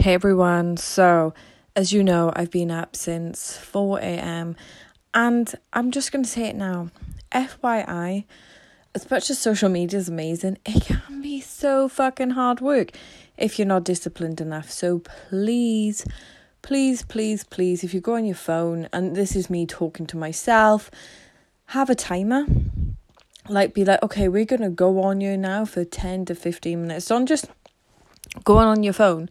Hey everyone, so as you know, I've been up since 4 a.m. and I'm just going to say it now. FYI, as much as social media is amazing, it can be so fucking hard work if you're not disciplined enough. So please, please, please, please, if you go on your phone, and this is me talking to myself, have a timer. Like, be like, okay, we're going to go on you now for 10 to 15 minutes. Don't just go on your phone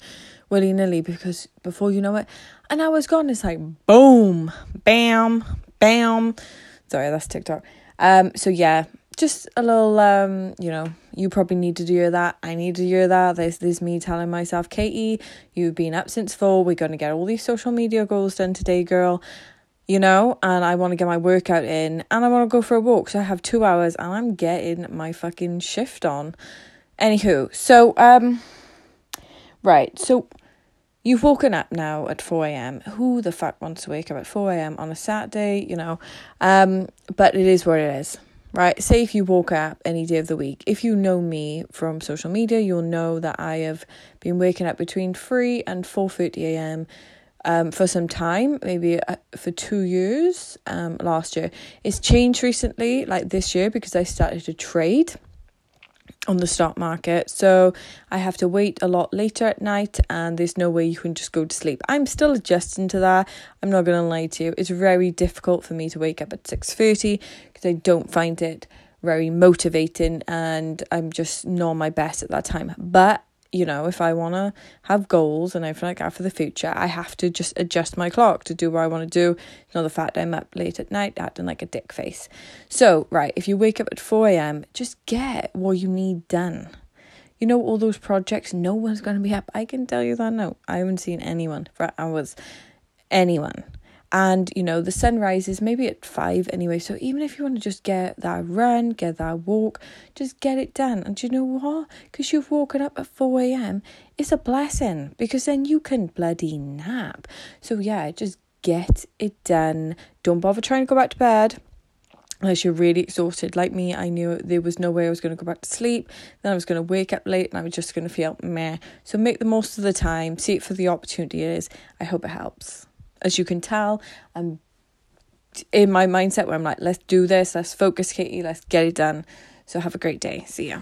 willy nilly because before you know it, an hour's gone. It's like boom, bam, bam. Sorry, that's TikTok. Um, so yeah, just a little um, you know, you probably need to do that. I need to do that. This this me telling myself, Katie, you've been up since four. We're gonna get all these social media goals done today, girl. You know, and I want to get my workout in and I want to go for a walk. So I have two hours and I'm getting my fucking shift on. Anywho, so um right, so You've woken up now at 4 a.m. Who the fuck wants to wake up at 4 a.m. on a Saturday, you know? Um, but it is what it is, right? Say if you woke up any day of the week, if you know me from social media, you'll know that I have been waking up between 3 and 4.30 a.m. Um, for some time, maybe uh, for two years um, last year. It's changed recently, like this year, because I started to trade on the stock market. So I have to wait a lot later at night and there's no way you can just go to sleep. I'm still adjusting to that. I'm not to lie to you. It's very difficult for me to wake up at 6:30 because I don't find it very motivating and I'm just not my best at that time. But you know, if I want to have goals and everything like that for the future, I have to just adjust my clock to do what I want to do. It's not the fact I'm up late at night acting like a dick face. So, right, if you wake up at 4 a.m., just get what you need done. You know, all those projects, no one's going to be up. I can tell you that now. I haven't seen anyone for hours. Anyone and you know the sun rises maybe at five anyway. So even if you want to just get that run get that walk just get it done. And you know what? Because you've woken up at 4 a.m it's a blessing because then you can bloody nap. So yeah just get it done. Don't bother trying to go back to bed unless you're really exhausted. Like me i knew there was no way i was going to go back to sleep. Then i was going to wake up late and i was just going to feel meh. So make the most of the time. See it for the opportunity it is. I hope it helps as you can tell, I'm in my mindset where I'm like, let's do this, let's focus, Katie, let's get it done. So have a great day. See ya.